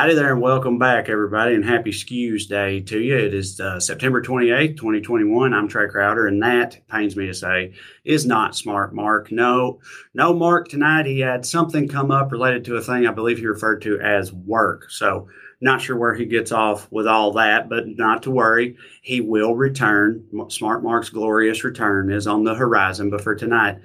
Howdy there and welcome back, everybody, and happy Skews Day to you. It is uh, September 28th, 2021. I'm Trae Crowder, and that, pains me to say, is not Smart Mark. No, no Mark tonight. He had something come up related to a thing I believe he referred to as work. So, not sure where he gets off with all that, but not to worry. He will return. Smart Mark's glorious return is on the horizon. But for tonight,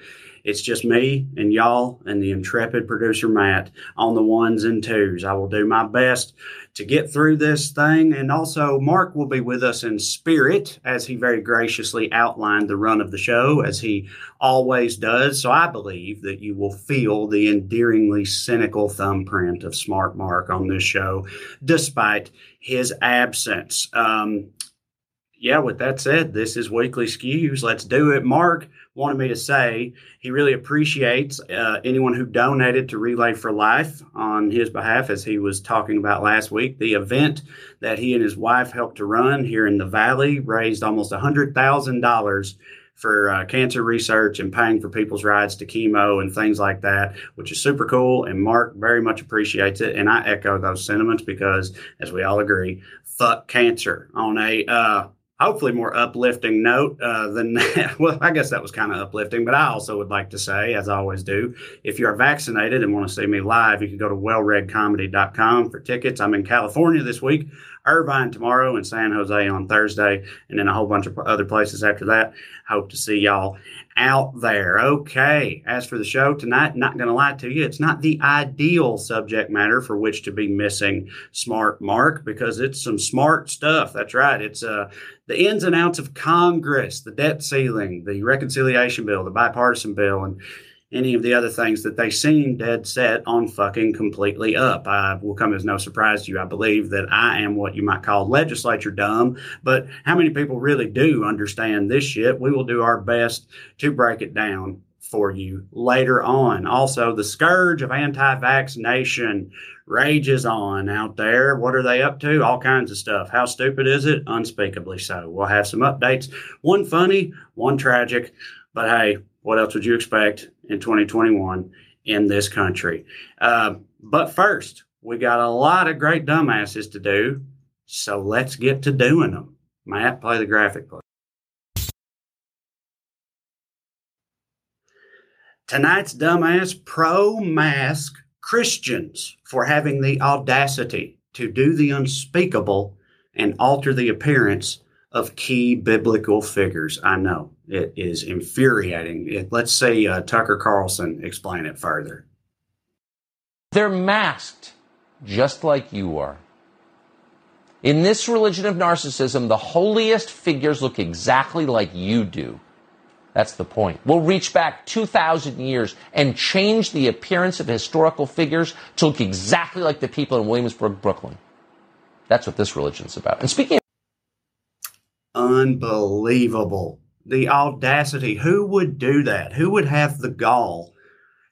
it's just me and y'all and the intrepid producer Matt on the ones and twos. I will do my best to get through this thing. And also, Mark will be with us in spirit as he very graciously outlined the run of the show, as he always does. So I believe that you will feel the endearingly cynical thumbprint of Smart Mark on this show, despite his absence. Um, yeah, with that said, this is Weekly Skews. Let's do it. Mark wanted me to say he really appreciates uh, anyone who donated to Relay for Life on his behalf, as he was talking about last week. The event that he and his wife helped to run here in the Valley raised almost $100,000 for uh, cancer research and paying for people's rides to chemo and things like that, which is super cool. And Mark very much appreciates it. And I echo those sentiments because, as we all agree, fuck cancer on a uh, hopefully more uplifting note uh, than. Well, I guess that was kind of uplifting, but I also would like to say, as I always do, if you are vaccinated and want to see me live, you can go to wellredcomedy.com for tickets. I'm in California this week, Irvine tomorrow, and San Jose on Thursday, and then a whole bunch of other places after that. Hope to see y'all out there. Okay. As for the show tonight, not going to lie to you, it's not the ideal subject matter for which to be missing Smart Mark because it's some smart stuff. That's right. It's uh, the ins and outs of Congress, the debt ceiling, the reconciliation bill, the bipartisan bill, and any of the other things that they seem dead set on fucking completely up. I will come as no surprise to you. I believe that I am what you might call legislature dumb, but how many people really do understand this shit? We will do our best to break it down for you later on. Also, the scourge of anti vaccination rages on out there. What are they up to? All kinds of stuff. How stupid is it? Unspeakably so. We'll have some updates. One funny, one tragic, but hey, what else would you expect in 2021 in this country? Uh, but first, we got a lot of great dumbasses to do, so let's get to doing them. Matt, play the graphic, please. Tonight's dumbass pro mask Christians for having the audacity to do the unspeakable and alter the appearance of key biblical figures. I know it is infuriating. Let's say uh, Tucker Carlson explain it further. They're masked just like you are. In this religion of narcissism, the holiest figures look exactly like you do. That's the point. We'll reach back 2,000 years and change the appearance of historical figures to look exactly like the people in Williamsburg, Brooklyn. That's what this religion's about. And speaking of Unbelievable. The audacity. Who would do that? Who would have the gall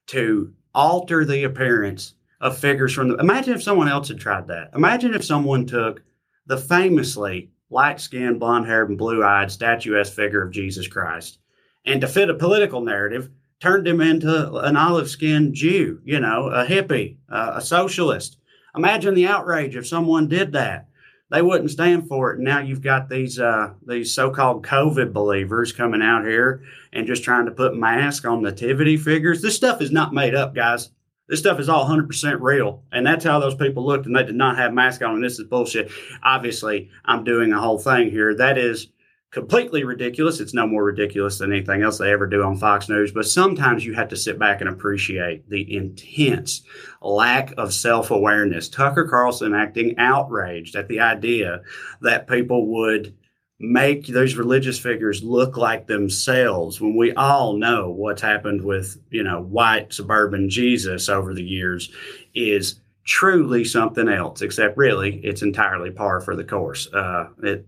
to alter the appearance of figures from the. Imagine if someone else had tried that. Imagine if someone took the famously light skinned, blonde haired, and blue eyed statuesque figure of Jesus Christ and to fit a political narrative, turned him into an olive skinned Jew, you know, a hippie, uh, a socialist. Imagine the outrage if someone did that. They wouldn't stand for it. And now you've got these uh, these so-called COVID believers coming out here and just trying to put masks on nativity figures. This stuff is not made up, guys. This stuff is all 100% real. And that's how those people looked, and they did not have masks on. And this is bullshit. Obviously, I'm doing a whole thing here. That is completely ridiculous. It's no more ridiculous than anything else they ever do on Fox News. But sometimes you have to sit back and appreciate the intense lack of self awareness. Tucker Carlson acting outraged at the idea that people would make those religious figures look like themselves when we all know what's happened with you know white suburban jesus over the years is truly something else except really it's entirely par for the course uh, it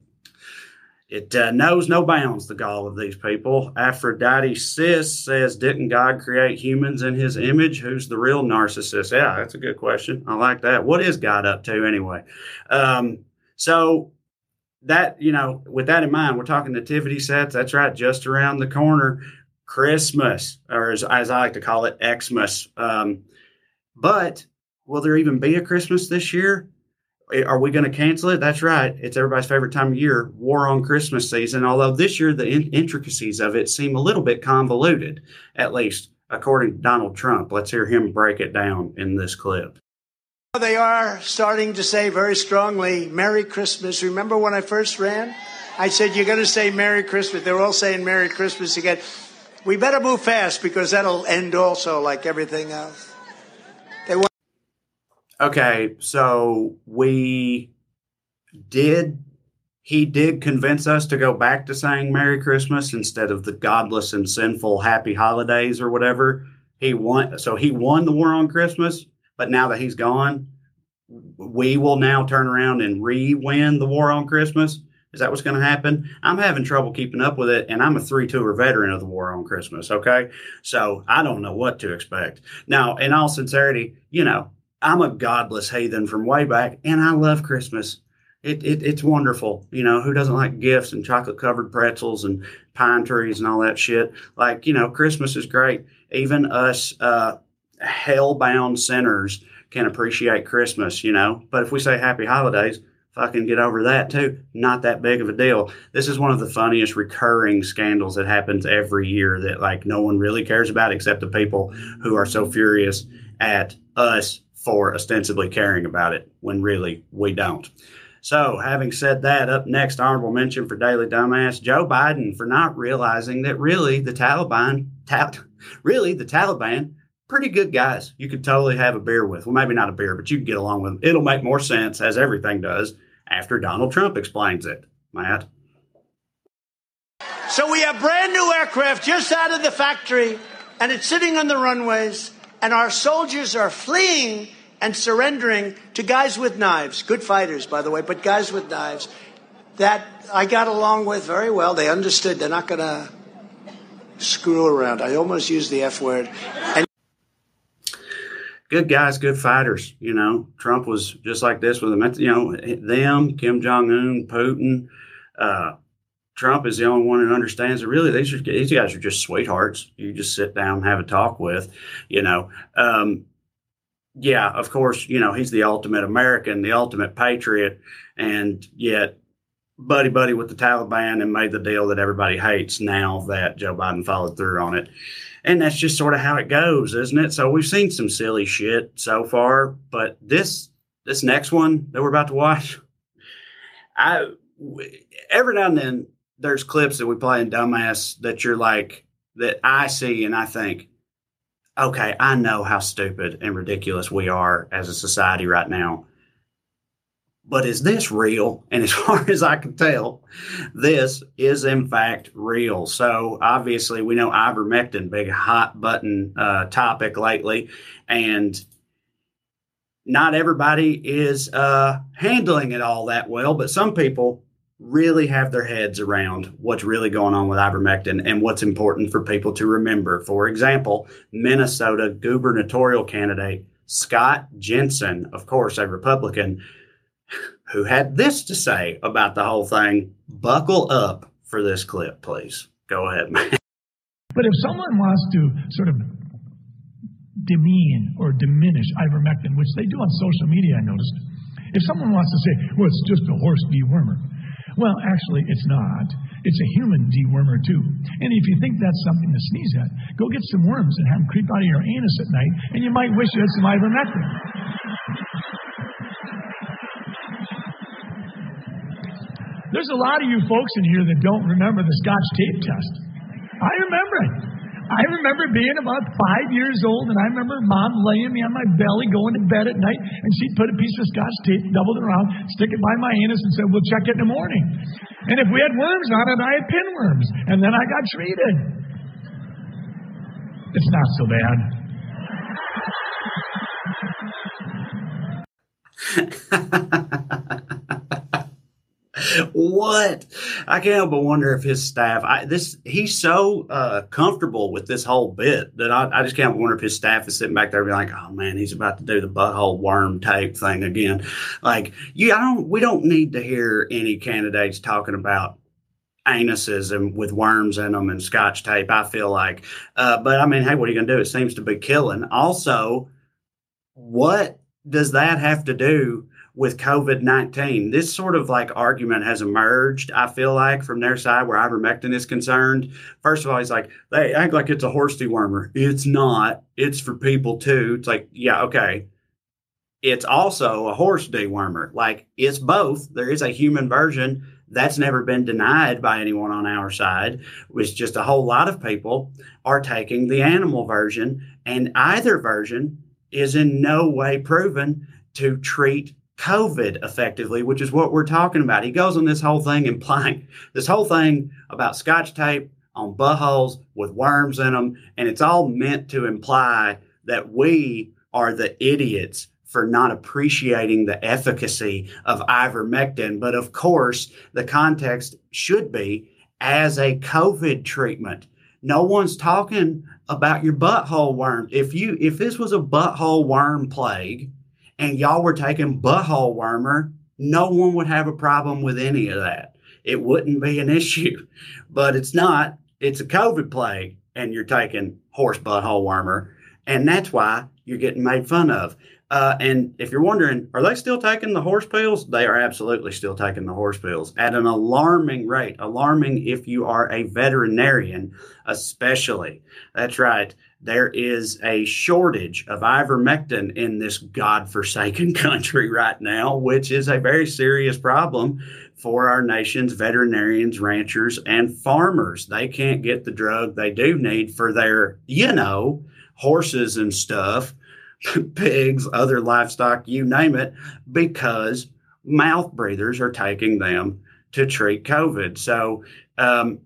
it uh, knows no bounds, the gall of these people. Aphrodite Sis says, Didn't God create humans in his image? Who's the real narcissist? Yeah, that's a good question. I like that. What is God up to anyway? Um, so, that, you know, with that in mind, we're talking nativity sets. That's right, just around the corner. Christmas, or as, as I like to call it, Xmas. Um, but will there even be a Christmas this year? Eh, are we going to cancel it? That's right. It's everybody's favorite time of year, war on Christmas season. Although this year the in- intricacies of it seem a little bit convoluted, at least according to Donald Trump. Let's hear him break it down in this clip. They are starting to say very strongly, Merry Christmas. Remember when I first ran? I said, You're going to say Merry Christmas. They're all saying Merry Christmas again. We better move fast because that'll end also like everything else. Okay, so we did. He did convince us to go back to saying Merry Christmas instead of the godless and sinful Happy Holidays or whatever. He won. So he won the war on Christmas, but now that he's gone, we will now turn around and re-win the war on Christmas. Is that what's going to happen? I'm having trouble keeping up with it, and I'm a three tour veteran of the war on Christmas. Okay. So I don't know what to expect. Now, in all sincerity, you know, I'm a godless heathen from way back, and I love Christmas. It, it, it's wonderful. You know, who doesn't like gifts and chocolate covered pretzels and pine trees and all that shit? Like, you know, Christmas is great. Even us uh, hell bound sinners can appreciate Christmas, you know. But if we say happy holidays, fucking get over that too. Not that big of a deal. This is one of the funniest recurring scandals that happens every year that like no one really cares about except the people who are so furious at us for ostensibly caring about it when really we don't. So, having said that, up next, honorable mention for Daily Dumbass Joe Biden for not realizing that really the Taliban, ta- really the Taliban, pretty good guys. You could totally have a beer with. Well, maybe not a beer, but you can get along with them. It'll make more sense, as everything does, after Donald Trump explains it. Matt. So we have brand new aircraft just out of the factory, and it's sitting on the runways, and our soldiers are fleeing and surrendering to guys with knives. Good fighters, by the way, but guys with knives that I got along with very well. They understood they're not going to screw around. I almost used the F word. And good guys, good fighters. You know, Trump was just like this with them. You know, them, Kim Jong Un, Putin. Uh, Trump is the only one who understands that really these are these guys are just sweethearts. You just sit down have a talk with, you know. Um, yeah, of course, you know he's the ultimate American, the ultimate patriot, and yet buddy buddy with the Taliban and made the deal that everybody hates now that Joe Biden followed through on it. And that's just sort of how it goes, isn't it? So we've seen some silly shit so far, but this this next one that we're about to watch, I every now and then there's clips that we play in Dumbass that you're like that I see and I think, okay, I know how stupid and ridiculous we are as a society right now. But is this real? And as far as I can tell, this is in fact real. So obviously, we know ivermectin, big hot button uh, topic lately, and not everybody is uh, handling it all that well. But some people really have their heads around what's really going on with ivermectin and what's important for people to remember. For example, Minnesota gubernatorial candidate Scott Jensen, of course, a Republican, who had this to say about the whole thing. Buckle up for this clip, please. Go ahead, man. But if someone wants to sort of demean or diminish ivermectin, which they do on social media, I noticed, if someone wants to say, well, it's just a horse dewormer, well, actually, it's not. It's a human dewormer, too. And if you think that's something to sneeze at, go get some worms and have them creep out of your anus at night, and you might wish you had some ivermectin. There's a lot of you folks in here that don't remember the Scotch tape test. I remember it. I remember being about five years old, and I remember mom laying me on my belly, going to bed at night, and she'd put a piece of scotch tape, doubled it around, stick it by my anus, and said, We'll check it in the morning. And if we had worms on it, I had pinworms, and then I got treated. It's not so bad. what? I can't help but wonder if his staff. I, this he's so uh, comfortable with this whole bit that I, I just can't wonder if his staff is sitting back there being like, "Oh man, he's about to do the butthole worm tape thing again." Like, you, I don't. We don't need to hear any candidates talking about anuses and with worms in them and scotch tape. I feel like, uh, but I mean, hey, what are you going to do? It seems to be killing. Also, what does that have to do with COVID 19. This sort of like argument has emerged, I feel like, from their side where ivermectin is concerned. First of all, he's like, they act like it's a horse dewormer. It's not, it's for people too. It's like, yeah, okay. It's also a horse dewormer. Like, it's both. There is a human version. That's never been denied by anyone on our side. It's just a whole lot of people are taking the animal version, and either version is in no way proven to treat COVID effectively, which is what we're talking about. He goes on this whole thing implying this whole thing about scotch tape on buttholes with worms in them. And it's all meant to imply that we are the idiots for not appreciating the efficacy of ivermectin. But of course, the context should be as a COVID treatment. No one's talking about your butthole worm. If you if this was a butthole worm plague, and y'all were taking butthole wormer, no one would have a problem with any of that. It wouldn't be an issue. But it's not. It's a COVID plague, and you're taking horse butthole wormer. And that's why you're getting made fun of. Uh, and if you're wondering, are they still taking the horse pills? They are absolutely still taking the horse pills at an alarming rate. Alarming if you are a veterinarian, especially. That's right there is a shortage of ivermectin in this godforsaken country right now, which is a very serious problem for our nation's veterinarians, ranchers, and farmers. They can't get the drug they do need for their, you know, horses and stuff, pigs, other livestock, you name it, because mouth breathers are taking them to treat COVID. So, um,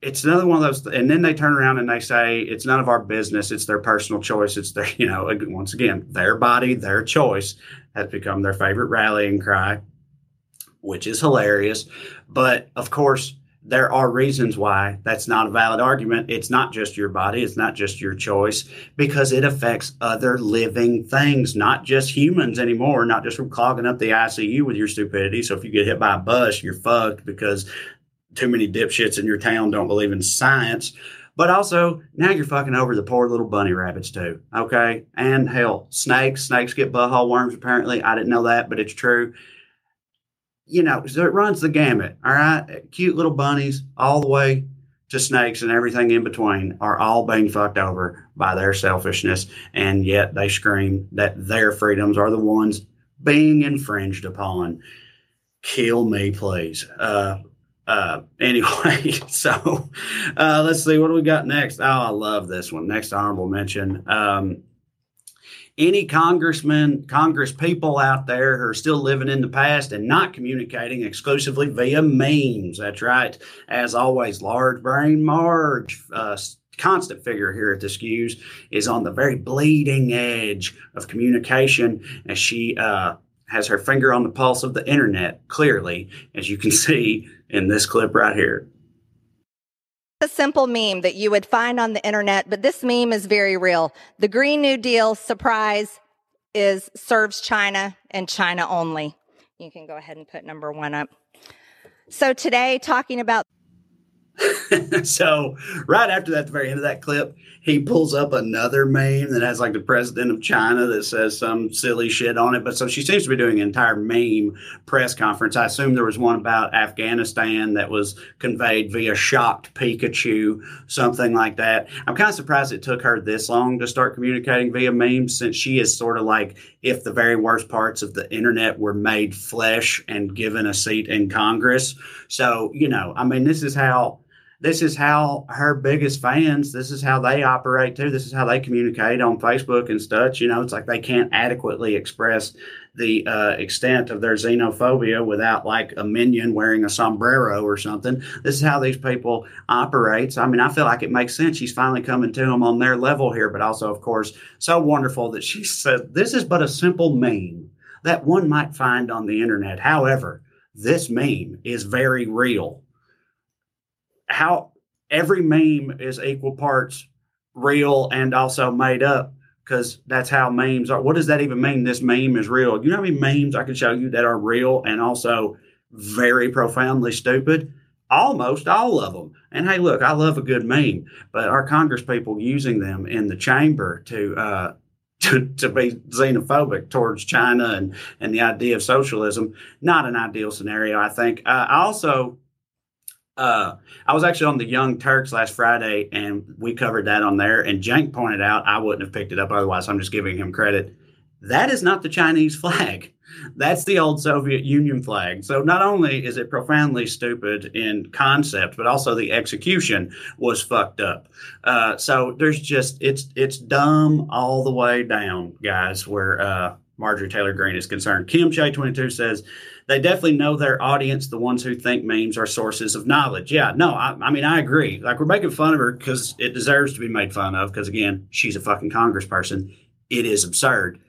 it's another one of those and then they turn around and they say it's none of our business. It's their personal choice. It's their you know once again their body their choice has become their favorite rallying cry which is hilarious. But of course there are reasons why that's not a valid argument. It's not just your body. It's not just your choice because it affects other living things not just humans anymore not just from clogging up the icu with your stupidity. So if you get hit by a bus you're fucked because too many dipshits in your town don't believe in science. But also, now you're fucking over the poor little bunny rabbits too. Okay. And hell, snakes. Snakes get butthole worms, apparently. I didn't know that, but it's true. You know, so it runs the gamut. All right. Cute little bunnies, all the way to snakes and everything in between, are all being fucked over by their selfishness. And yet they scream that their freedoms are the ones being infringed upon. Kill me, please. Uh, uh, anyway, so uh, let's see what do we got next. Oh, I love this one. Next honorable mention. Um, any congressmen, congress people out there who are still living in the past and not communicating exclusively via memes. That's right. As always, large brain Marge, uh, constant figure here at the Skews, is on the very bleeding edge of communication as she uh, has her finger on the pulse of the internet, clearly, as you can see in this clip right here. A simple meme that you would find on the internet, but this meme is very real. The Green New Deal surprise is serves China and China only. You can go ahead and put number one up. So today, talking about so right after that, at the very end of that clip, he pulls up another meme that has like the president of China that says some silly shit on it. But so she seems to be doing an entire meme press conference. I assume there was one about Afghanistan that was conveyed via shocked Pikachu, something like that. I'm kind of surprised it took her this long to start communicating via memes since she is sort of like if the very worst parts of the internet were made flesh and given a seat in Congress. So, you know, I mean, this is how this is how her biggest fans this is how they operate too. This is how they communicate on facebook and such you know it's like they can't adequately express the uh, extent of their xenophobia without like a minion wearing a sombrero or something. This is how these people operate so i mean i feel like it makes sense. She's finally coming to them on their level here but also of course so wonderful that she said this is but a simple meme that one might find on the internet. However this meme is very real how every meme is equal parts real and also made up because that's how memes are. What does that even mean? This meme is real. You know how many memes I can show you that are real and also very profoundly stupid? Almost all of them. And hey, look, I love a good meme, but our Congress people using them in the chamber to uh, to, to be xenophobic towards China and, and the idea of socialism. Not an ideal scenario, I think. Uh, I also, uh, I was actually on the Young Turks last Friday, and we covered that on there. And Cenk pointed out I wouldn't have picked it up otherwise. I'm just giving him credit. That is not the Chinese flag. That's the old Soviet Union flag. So not only is it profoundly stupid in concept, but also the execution was fucked up. Uh, so there's just it's it's dumb all the way down, guys. Where uh, Marjorie Taylor Greene is concerned. Kim Che 22 says they definitely know their audience, the ones who think memes are sources of knowledge. Yeah, no, I, I mean I agree. Like we're making fun of her because it deserves to be made fun of. Because again, she's a fucking congressperson. It is absurd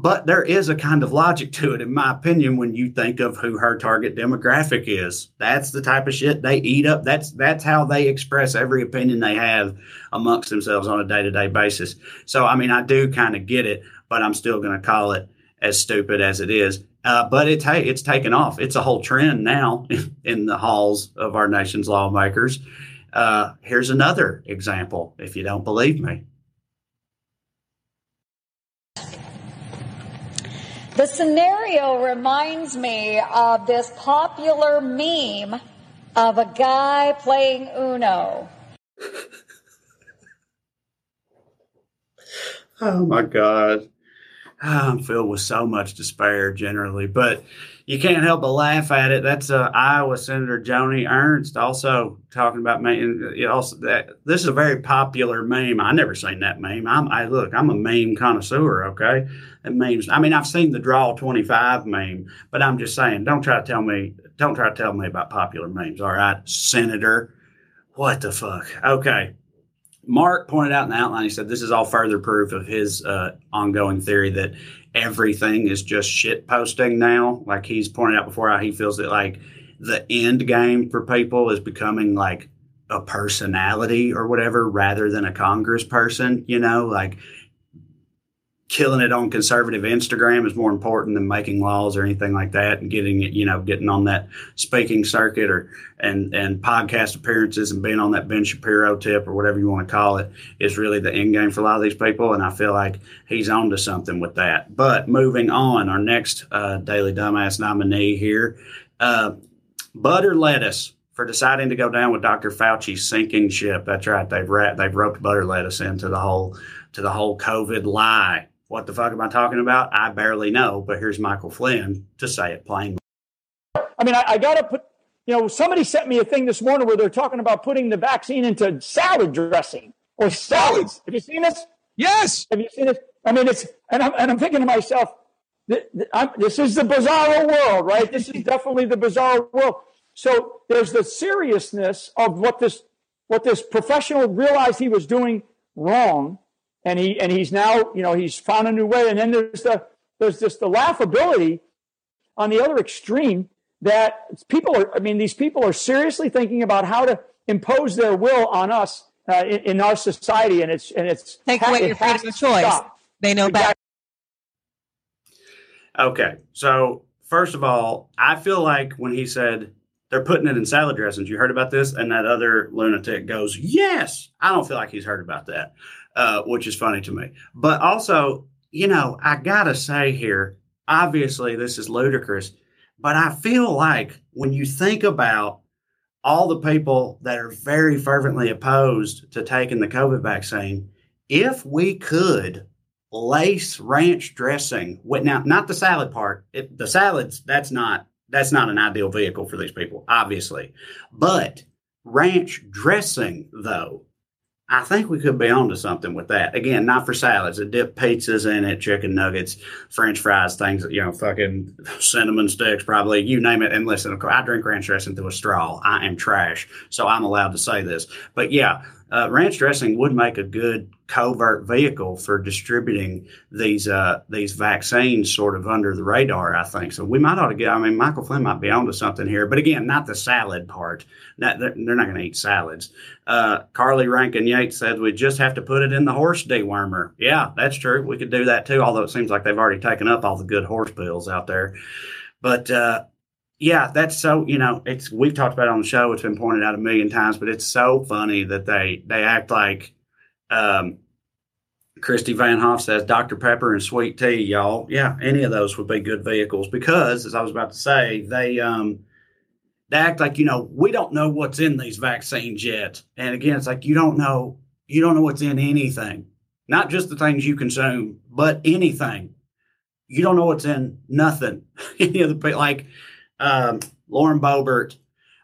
but there is a kind of logic to it, in my opinion, when you think of who her target demographic is. That's the type of shit they eat up. That's that's how they express every opinion they have amongst themselves on a day to day basis. So, I mean, I do kind of get it, but I'm still going to call it as stupid as it is. Uh, but it's hey, it's taken off. It's a whole trend now in the halls of our nation's lawmakers. Uh, here's another example. If you don't believe me. The scenario reminds me of this popular meme of a guy playing Uno. oh my God. I'm filled with so much despair generally, but you can't help but laugh at it. That's uh, Iowa Senator Joni Ernst also talking about me. Also, that this is a very popular meme. I never seen that meme. I'm, I look, I'm a meme connoisseur. Okay, it memes. I mean, I've seen the Draw Twenty Five meme, but I'm just saying, don't try to tell me, don't try to tell me about popular memes. All right, Senator. What the fuck? Okay. Mark pointed out in the outline, he said this is all further proof of his uh, ongoing theory that everything is just shit posting now. Like he's pointed out before how he feels that like the end game for people is becoming like a personality or whatever rather than a Congress person, you know, like killing it on conservative Instagram is more important than making laws or anything like that and getting it, you know, getting on that speaking circuit or and and podcast appearances and being on that Ben Shapiro tip or whatever you want to call it is really the end game for a lot of these people. And I feel like he's on to something with that. But moving on, our next uh, Daily Dumbass nominee here, uh, Butter Lettuce for deciding to go down with Dr. Fauci's sinking ship. That's right. They've wrapped, they've roped Butter Lettuce into the whole to the whole COVID lie what the fuck am I talking about? I barely know, but here's Michael Flynn to say it plainly. I mean, I, I got to put, you know, somebody sent me a thing this morning where they're talking about putting the vaccine into salad dressing or salads. Have you seen this? Yes. Have you seen this? I mean, it's, and I'm, and I'm thinking to myself, this is the bizarre world, right? This is definitely the bizarre world. So there's the seriousness of what this, what this professional realized he was doing wrong and he and he's now you know he's found a new way. And then there's the there's just the laughability on the other extreme that people are. I mean, these people are seriously thinking about how to impose their will on us uh, in, in, our society, and it's and it's take away your freedom of choice. Stop. They know exactly. better. Okay, so first of all, I feel like when he said they're putting it in salad dressings, you heard about this, and that other lunatic goes, "Yes." I don't feel like he's heard about that uh, which is funny to me. But also, you know, I gotta say here, obviously this is ludicrous, but I feel like when you think about all the people that are very fervently opposed to taking the COVID vaccine, if we could lace ranch dressing with now not the salad part, it, the salads that's not that's not an ideal vehicle for these people, obviously, but ranch dressing though I think we could be onto something with that. Again, not for salads. It dip pizzas in it, chicken nuggets, French fries, things you know, fucking cinnamon sticks, probably you name it. And listen, I drink ranch dressing through a straw. I am trash, so I'm allowed to say this. But yeah, uh, ranch dressing would make a good covert vehicle for distributing these uh, these vaccines sort of under the radar. I think so. We might ought to get. I mean, Michael Flynn might be onto something here, but again, not the salad part. Not, they're, they're not going to eat salads. Uh, Carly Rankin Yates said we just have to put it in the horse dewormer. Yeah, that's true. We could do that too. Although it seems like they've already taken up all the good horse pills out there. But uh, yeah, that's so you know it's we've talked about on the show. It's been pointed out a million times, but it's so funny that they they act like um, Christy Van Hoff says Dr. Pepper and sweet tea, y'all. Yeah, any of those would be good vehicles because, as I was about to say, they um they act like you know we don't know what's in these vaccines yet. And again, it's like you don't know you don't know what's in anything, not just the things you consume, but anything. You don't know what's in nothing. Any of the like um, Lauren Boebert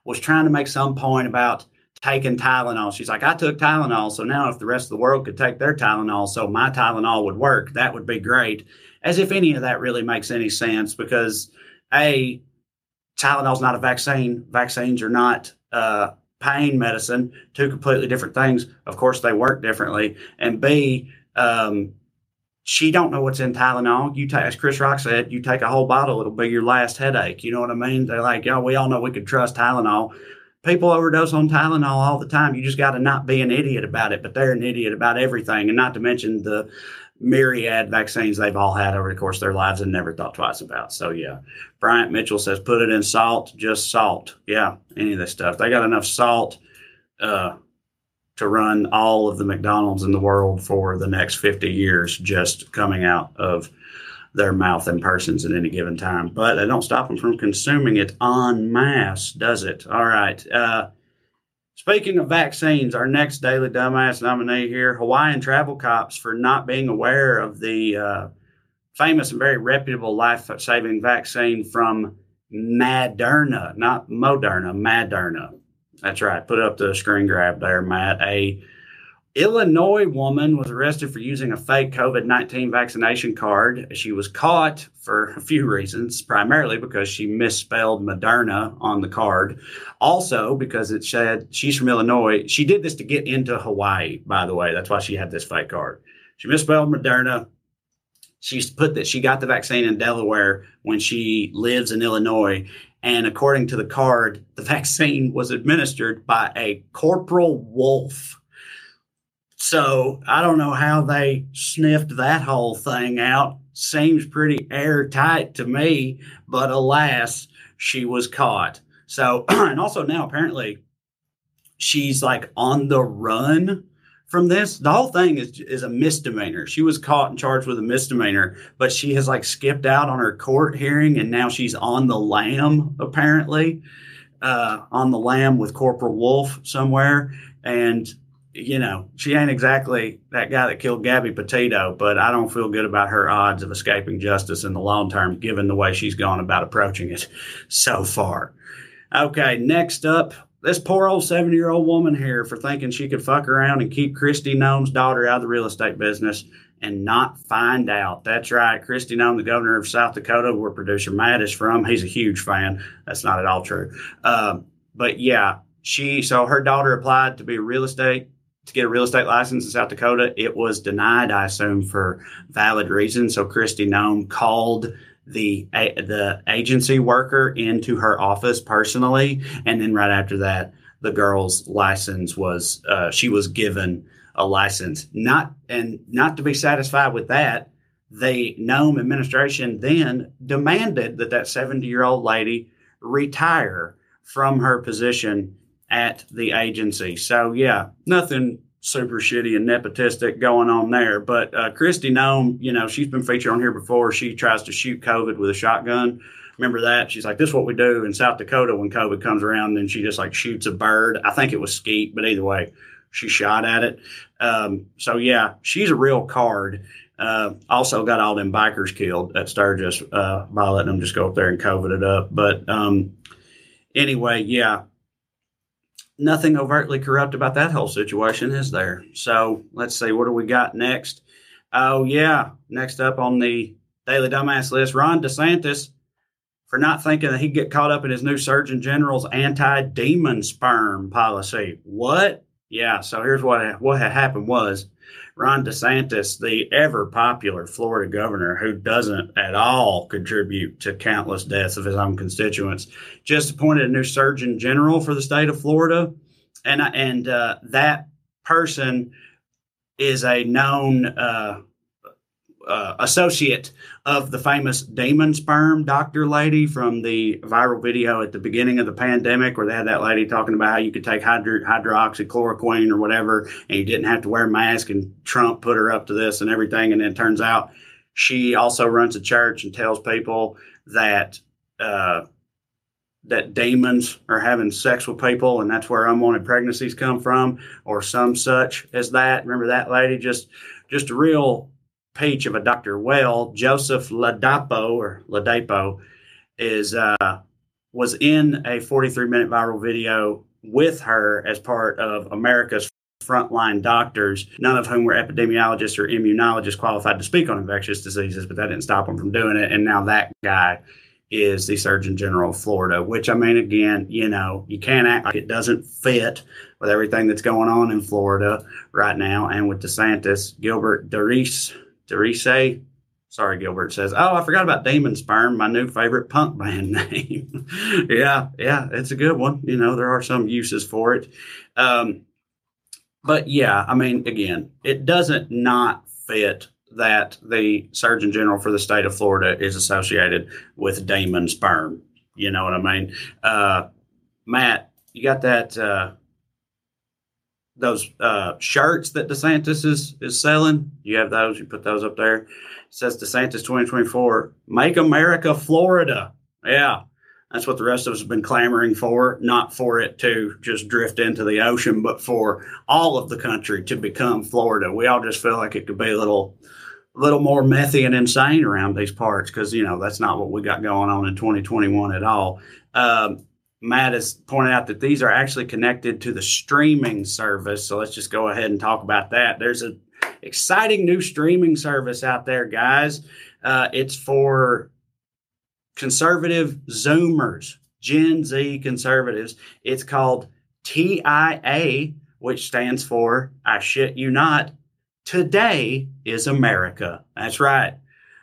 was trying to make some point about taking Tylenol. She's like, I took Tylenol, so now if the rest of the world could take their Tylenol, so my Tylenol would work, that would be great. As if any of that really makes any sense, because a Tylenol's not a vaccine. Vaccines are not uh, pain medicine. Two completely different things. Of course, they work differently. And B, um, she don't know what's in Tylenol. You take, as Chris Rock said, you take a whole bottle, it'll be your last headache. You know what I mean? They're like, yo, we all know we could trust Tylenol. People overdose on Tylenol all the time. You just got to not be an idiot about it, but they're an idiot about everything, and not to mention the myriad vaccines they've all had over the course of their lives and never thought twice about. So yeah, Bryant Mitchell says put it in salt, just salt. Yeah, any of this stuff. They got enough salt uh, to run all of the McDonald's in the world for the next 50 years just coming out of their mouth and persons at any given time. But they don't stop them from consuming it en masse, does it? All right. Uh, speaking of vaccines, our next Daily Dumbass nominee here Hawaiian travel cops for not being aware of the uh, famous and very reputable life saving vaccine from Moderna, not Moderna, Moderna. That's right. Put up the screen grab there, Matt. A Illinois woman was arrested for using a fake COVID 19 vaccination card. She was caught for a few reasons, primarily because she misspelled Moderna on the card. Also, because it said she's from Illinois. She did this to get into Hawaii, by the way. That's why she had this fake card. She misspelled Moderna. She's put that she got the vaccine in Delaware when she lives in Illinois. And according to the card, the vaccine was administered by a Corporal Wolf so I don't know how they sniffed that whole thing out. Seems pretty airtight to me, but alas, she was caught. So, and also now apparently she's like on the run from this. The whole thing is is a misdemeanor. She was caught and charged with a misdemeanor, but she has like skipped out on her court hearing and now she's on the lam apparently. Uh, on the lam with Corporal Wolf somewhere. And you know, she ain't exactly that guy that killed Gabby Petito, but I don't feel good about her odds of escaping justice in the long term, given the way she's gone about approaching it so far. Okay, next up, this poor old 70 year old woman here for thinking she could fuck around and keep Kristi Noem's daughter out of the real estate business and not find out. That's right. Kristi Noem, the governor of South Dakota, where producer Matt is from, he's a huge fan. That's not at all true. Uh, but yeah, she, so her daughter applied to be a real estate to get a real estate license in South Dakota. It was denied, I assume, for valid reasons. So Kristi Noem called the the agency worker into her office personally, and then right after that, the girl's license was uh, she was given a license. Not and not to be satisfied with that, the Noem administration then demanded that that seventy year old lady retire from her position at the agency. So yeah, nothing super shitty and nepotistic going on there. But uh, Kristi Noem, you know, she's been featured on here before. She tries to shoot COVID with a shotgun. Remember that? She's like, this is what we do in South Dakota when COVID comes around. And she just like shoots a bird. I think it was skeet, but either way, she shot at it. Um, so yeah, she's a real card. Uh, also got all them bikers killed at Sturgis uh, by letting them just go up there and COVID it up. But um, anyway, yeah, nothing overtly corrupt about that whole situation, is there? So let's see, what do we got next? Oh, yeah. Next up on the Daily Dumbass list, Ron DeSantis for not thinking that he'd get caught up in his new Surgeon General's anti demon sperm policy. What? Yeah, so here's what, what had happened was Ron DeSantis, the ever popular Florida governor who doesn't at all contribute to countless deaths of his own constituents, just appointed a new Surgeon General for the state of Florida, and and uh, that person is a known uh, uh, associate of the famous Demon Sperm doctor lady from the viral video at the beginning of the pandemic, where they had that lady talking about how you could take hydro- hydroxychloroquine or whatever, and you didn't have to wear a mask. And Trump put her up to this and everything. And then turns out she also runs a church and tells people that uh, that demons are having sex with people, and that's where unwanted pregnancies come from, or some such as that. Remember that lady? Just just a real peach of a doctor. Well, Joseph Ladapo or Ladapo is uh, was in a 43 minute viral video with her as part of America's frontline doctors, none of whom were epidemiologists or immunologists qualified to speak on infectious diseases, but that didn't stop them from doing it. And now that guy is the Surgeon General of Florida, which I mean, again, you know, you can't act like it doesn't fit with everything that's going on in Florida right now. And with DeSantis, Gilbert Derice, Derice, sorry, Gilbert says, Oh, I forgot about Demon Sperm, my new favorite punk band name. yeah, yeah, it's a good one. You know, there are some uses for it. Um, but yeah, I mean, again, it doesn't not fit that the Surgeon General for the state of Florida is associated with Demon Sperm. You know what I mean? Uh, Matt, you got that uh, those uh, shirts that DeSantis is is selling? You have those? You put those up there. It says DeSantis 2024, make America Florida. Yeah. That's what the rest of us have been clamoring for, not for it to just drift into the ocean, but for all of the country to become Florida. We all just feel like it could be a little a little more methy and insane around these parts because you know that's not what we got going on in 2021 at all. Um, Matt has pointed out that these are actually connected to the streaming service. So let's just go ahead and talk about that. There's an exciting new streaming service out there, guys. Uh, it's for conservative Zoomers, Gen Z conservatives. It's called TIA, which stands for I shit you not, Today is America. That's right.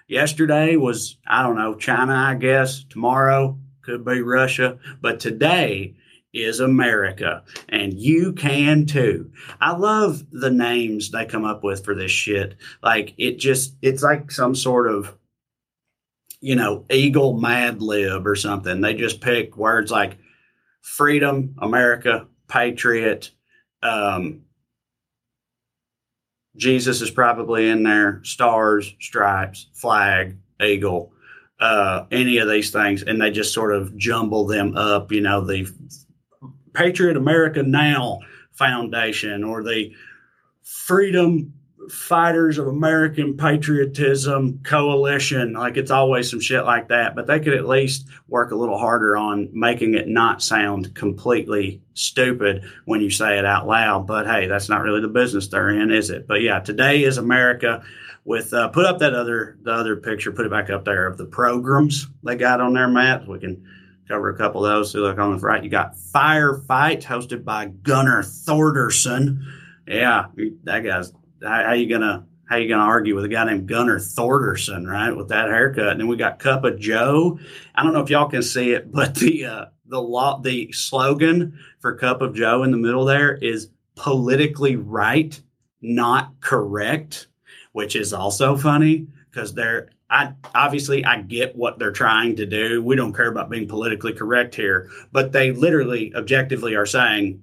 Yesterday was, I don't know, China, I guess. Tomorrow could be Russia. But today is America. And you can too. I love the names they come up with for this shit. Like, it just, it's like some sort of, you know, eagle mad lib or something. They just pick words like freedom, America, patriot, um, Jesus is probably in there, stars, stripes, flag, eagle, uh, any of these things, and they just sort of jumble them up. You know, the Patriot America Now Foundation or the Freedom Fighters of American Patriotism Coalition. Like it's always some shit like that, but they could at least work a little harder on making it not sound completely stupid when you say it out loud. But hey, that's not really the business they're in, is it? But yeah, today is America. With uh, put up that other the other picture, put it back up there of the programs they got on their map. We can cover a couple of those. So look on the right, you got Firefight hosted by Gunnar Thorderson. Yeah, that guy's how, how you gonna how you gonna argue with a guy named Gunnar Thorderson, right? With that haircut, and then we got Cup of Joe. I don't know if y'all can see it, but the uh, the law the slogan for Cup of Joe in the middle there is politically right, not correct, which is also funny because they're I obviously I get what they're trying to do. We don't care about being politically correct here, but they literally objectively are saying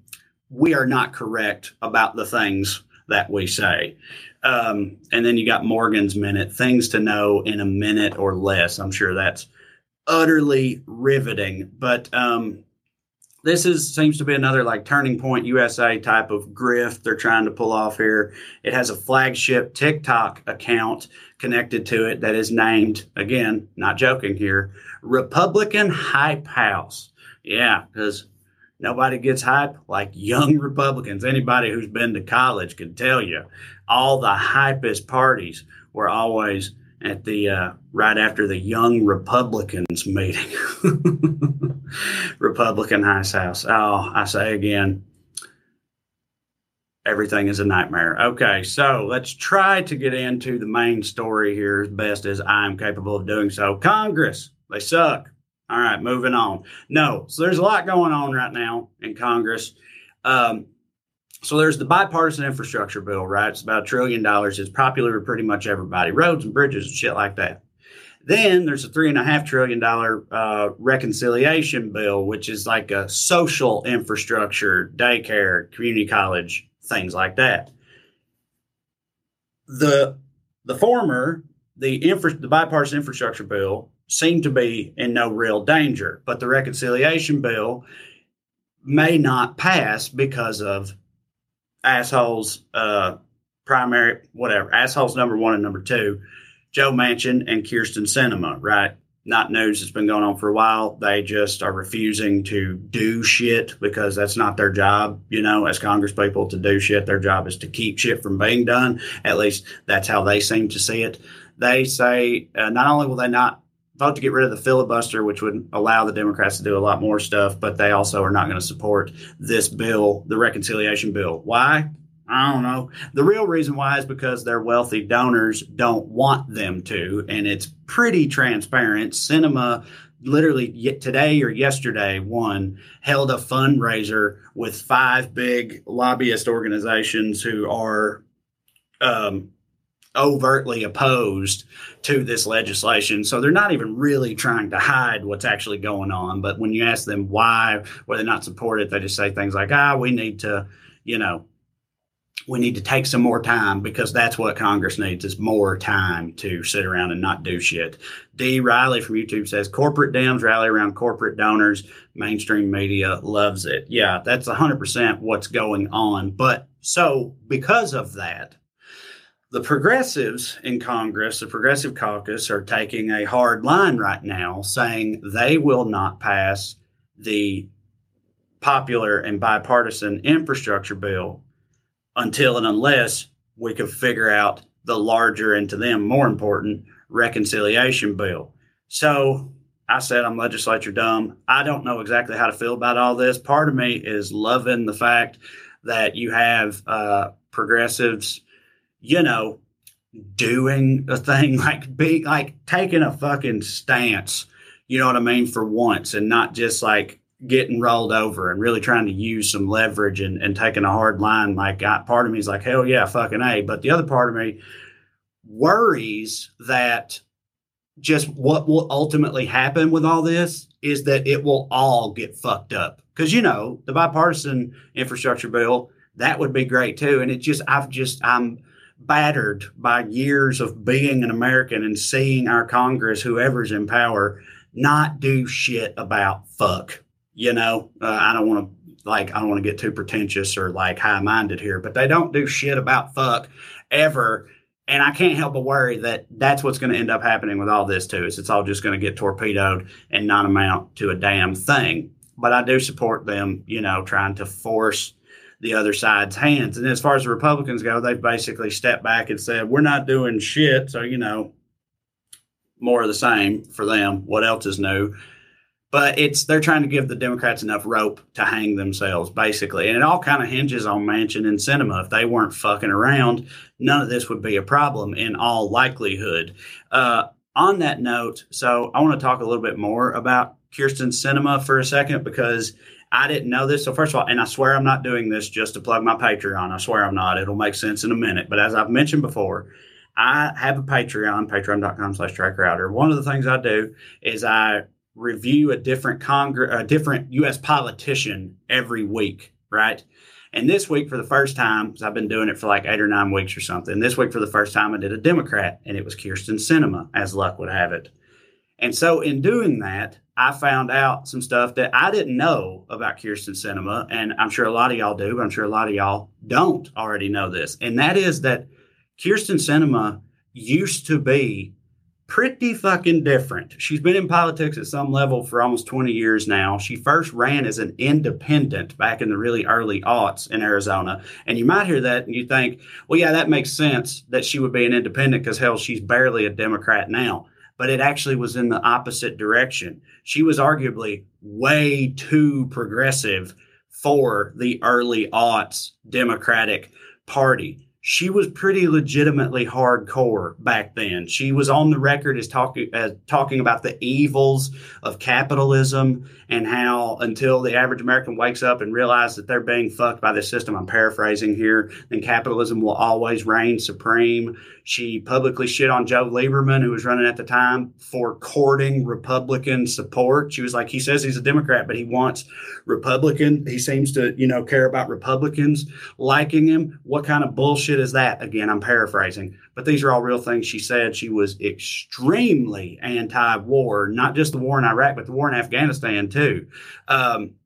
we are not correct about the things that we say. Um, and then you got Morgan's minute, things to know in a minute or less. I'm sure that's utterly riveting. But um, this is seems to be another like turning point USA type of grift they're trying to pull off here. It has a flagship TikTok account connected to it that is named again, not joking here, Republican Hype House. Yeah, because Nobody gets hype like young Republicans. Anybody who's been to college can tell you all the hypest parties were always at the uh, right after the Young Republicans meeting. Republican House House. Oh, I say again, everything is a nightmare. Okay, so let's try to get into the main story here as best as I'm capable of doing so. Congress, they suck. All right, moving on. No, so there's a lot going on right now in Congress. Um, so there's the bipartisan infrastructure bill, right? It's about a trillion dollars. It's popular with pretty much everybody, roads and bridges and shit like that. Then there's a three and a half trillion dollar uh, reconciliation bill, which is like a social infrastructure, daycare, community college, things like that. The the former, the infra, the bipartisan infrastructure bill, seemed to be in no real danger, but the reconciliation bill may not pass because of assholes, uh, primary, whatever, assholes number one and number two, Joe Manchin and Kirsten Sinema, right? Not news that's been going on for a while. They just are refusing to do shit because that's not their job, you know, as Congress people to do shit. Their job is to keep shit from being done. At least that's how they seem to see it. They say uh, not only will they not vote to get rid of the filibuster, which would allow the Democrats to do a lot more stuff, but they also are not going to support this bill, the reconciliation bill. Why? I don't know. The real reason why is because their wealthy donors don't want them to, and it's pretty transparent. Sinema literally today or yesterday one held a fundraiser with five big lobbyist organizations who are um, overtly opposed to this legislation. So they're not even really trying to hide what's actually going on. But when you ask them why, why they not support it, they just say things like, ah, we need to, you know, we need to take some more time because that's what Congress needs is more time to sit around and not do shit. D. Riley from YouTube says corporate Dems rally around corporate donors. Mainstream media loves it. Yeah, that's 100% what's going on. But so because of that, the progressives in Congress, the Progressive Caucus, are taking a hard line right now, saying they will not pass the popular and bipartisan infrastructure bill until and unless we can figure out the larger and to them more important reconciliation bill. So I said I'm legislature dumb. I don't know exactly how to feel about all this. Part of me is loving the fact that you have uh, progressives you know, doing a thing like be like taking a fucking stance, you know what I mean, for once and not just like getting rolled over and really trying to use some leverage and, and taking a hard line. Like I, part of me is like, hell yeah, fucking A. But the other part of me worries that just what will ultimately happen with all this is that it will all get fucked up. Cause you know, the bipartisan infrastructure bill, that would be great too. And it just, I've just, I'm, battered by years of being an American and seeing our Congress, whoever's in power, not do shit about fuck. You know, uh, I don't want to like I don't want to get too pretentious or like high minded here, but they don't do shit about fuck ever. And I can't help but worry that that's what's going to end up happening with all this too. Is it's all just going to get torpedoed and not amount to a damn thing. But I do support them, you know, trying to force the other side's hands. And as far as the Republicans go, they've basically stepped back and said, we're not doing shit. So, you know, more of the same for them. What else is new? But it's they're trying to give the Democrats enough rope to hang themselves, basically. And it all kind of hinges on Manchin and Sinema. If they weren't fucking around, none of this would be a problem in all likelihood. Uh, on that note, so I want to talk a little bit more about Kirsten Sinema for a second because I didn't know this. So first of all, and I swear I'm not doing this just to plug my Patreon. I swear I'm not. It'll make sense in a minute. But as I've mentioned before, I have a Patreon, patreon.com slash Crowder. One of the things I do is I review a different Congress, a different U.S. politician every week, right? And this week, for the first time, because I've been doing it for like eight or nine weeks or something. This week, for the first time, I did a Democrat, and it was Kirsten Sinema, as luck would have it. And so, in doing that, I found out some stuff that I didn't know about Kirsten Sinema, and I'm sure a lot of y'all do, but I'm sure a lot of y'all don't already know this. And that is that Kirsten Sinema used to be pretty fucking different. She's been in politics at some level for almost 20 years now. She first ran as an independent back in the really early aughts in Arizona. And you might hear that and you think, well, yeah, that makes sense that she would be an independent because hell, she's barely a Democrat now but it actually was in the opposite direction. She was arguably way too progressive for the early aughts Democratic Party. She was pretty legitimately hardcore back then. She was on the record as talking as talking about the evils of capitalism and how until the average American wakes up and realizes that they're being fucked by the system, I'm paraphrasing here, then capitalism will always reign supreme. She publicly shit on Joe Lieberman, who was running at the time, for courting Republican support. She was like, he says he's a Democrat, but he wants Republican. He seems to, you know, care about Republicans liking him. What kind of bullshit is that? Again, I'm paraphrasing, but these are all real things she said. She was extremely anti war, not just the war in Iraq, but the war in Afghanistan too. Um,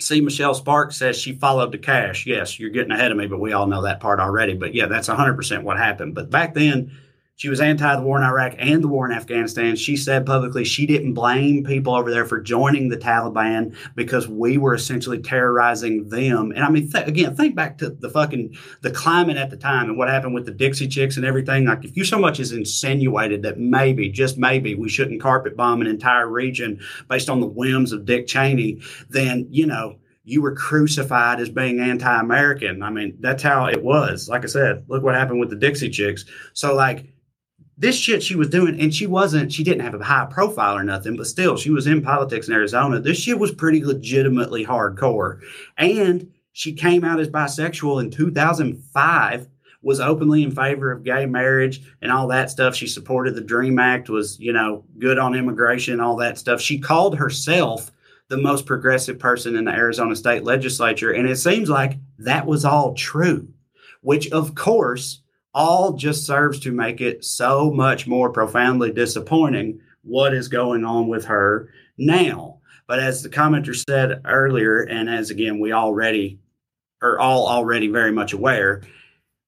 See, Michelle Sparks says she followed the cash. Yes, you're getting ahead of me, but we all know that part already. But yeah, that's 100% what happened. But back then, she was anti the war in Iraq and the war in Afghanistan. She said publicly she didn't blame people over there for joining the Taliban because we were essentially terrorizing them. And I mean, th- again, think back to the fucking the climate at the time and what happened with the Dixie Chicks and everything. Like, if you so much as insinuated that maybe, just maybe, we shouldn't carpet bomb an entire region based on the whims of Dick Cheney, then you know you were crucified as being anti-American. I mean, that's how it was. Like I said, look what happened with the Dixie Chicks. So like this shit she was doing, and she wasn't, she didn't have a high profile or nothing, but still, she was in politics in Arizona. This shit was pretty legitimately hardcore. And she came out as bisexual in 2005 was openly in favor of gay marriage and all that stuff. She supported the Dream Act, was, you know, good on immigration, all that stuff. She called herself the most progressive person in the Arizona state legislature. And it seems like that was all true, which of course all just serves to make it so much more profoundly disappointing what is going on with her now. But as the commenter said earlier, and as again we already are all already very much aware,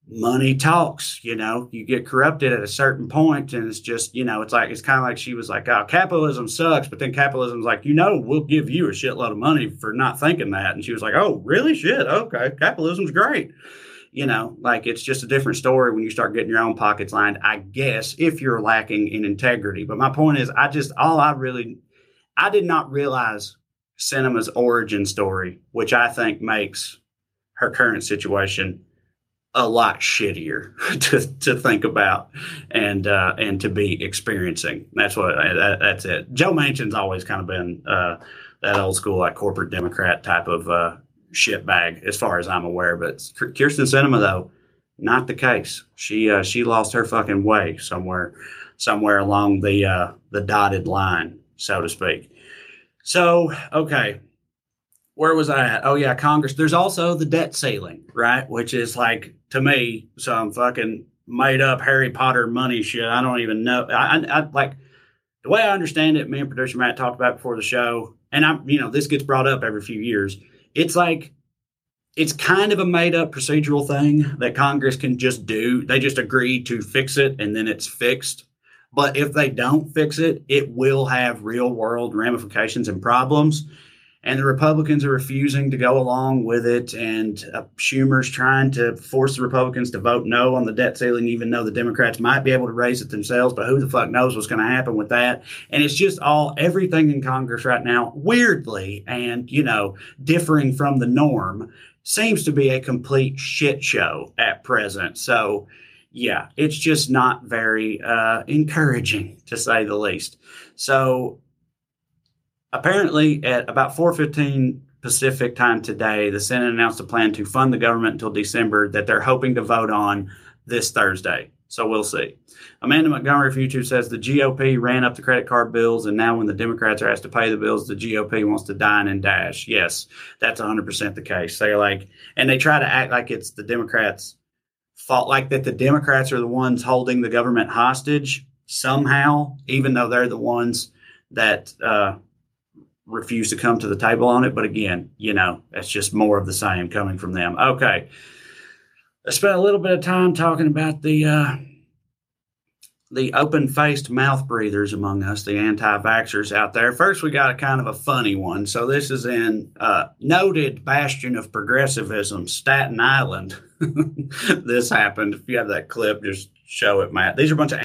money talks. You know, you get corrupted at a certain point, and it's just you know, it's like it's kind of like she was like, "Oh, capitalism sucks," but then capitalism's like, you know, we'll give you a shitload of money for not thinking that, and she was like, "Oh, really? Shit, okay, capitalism's great." You know, like it's just a different story when you start getting your own pockets lined, I guess, if you're lacking in integrity. But my point is, I just, all I really, I did not realize Sinema's origin story, which I think makes her current situation a lot shittier to, to think about and uh, and to be experiencing. That's what that, that's it. Joe Manchin's always kind of been uh, that old school like corporate Democrat type of uh, shitbag, as far as I'm aware. But Kirsten Sinema, though, not the case. She uh, she lost her fucking way somewhere somewhere along the uh, the dotted line, so to speak. So okay, where was I at? Oh yeah, Congress. There's also the debt ceiling, right? Which is like to me some fucking made up Harry Potter money shit. I don't even know. I, I, I like the way I understand it. Me and producer Matt talked about before the show, and I'm you know this gets brought up every few years it's like it's kind of a made up procedural thing that Congress can just do. They just agree to fix it and then it's fixed. But if they don't fix it, it will have real world ramifications and problems and the Republicans are refusing to go along with it. And uh, Schumer's trying to force the Republicans to vote no on the debt ceiling, even though the Democrats might be able to raise it themselves. But who the fuck knows what's going to happen with that? And it's just all everything in Congress right now, weirdly and you know, differing from the norm, seems to be a complete shit show at present. So. Yeah, it's just not very uh, encouraging to say the least. So apparently at about 4:15 Pacific time today, the Senate announced a plan to fund the government until December that they're hoping to vote on this Thursday. So we'll see. Amanda Montgomery from YouTube says the GOP ran up the credit card bills, and now when the Democrats are asked to pay the bills, the GOP wants to dine and dash. Yes, that's 100% the case. They're like, and they try to act like it's the Democrats' fault, like that the Democrats are the ones holding the government hostage somehow, even though they're the ones that uh, refuse to come to the table on it. But again, you know, that's just more of the same coming from them. Okay. I spent a little bit of time talking about the uh, the open faced mouth breathers among us, the anti vaxxers out there. First, we got a kind of a funny one. So, this is in uh, noted bastion of progressivism, Staten Island. this happened. If you have that clip, just show it, Matt. These are a bunch of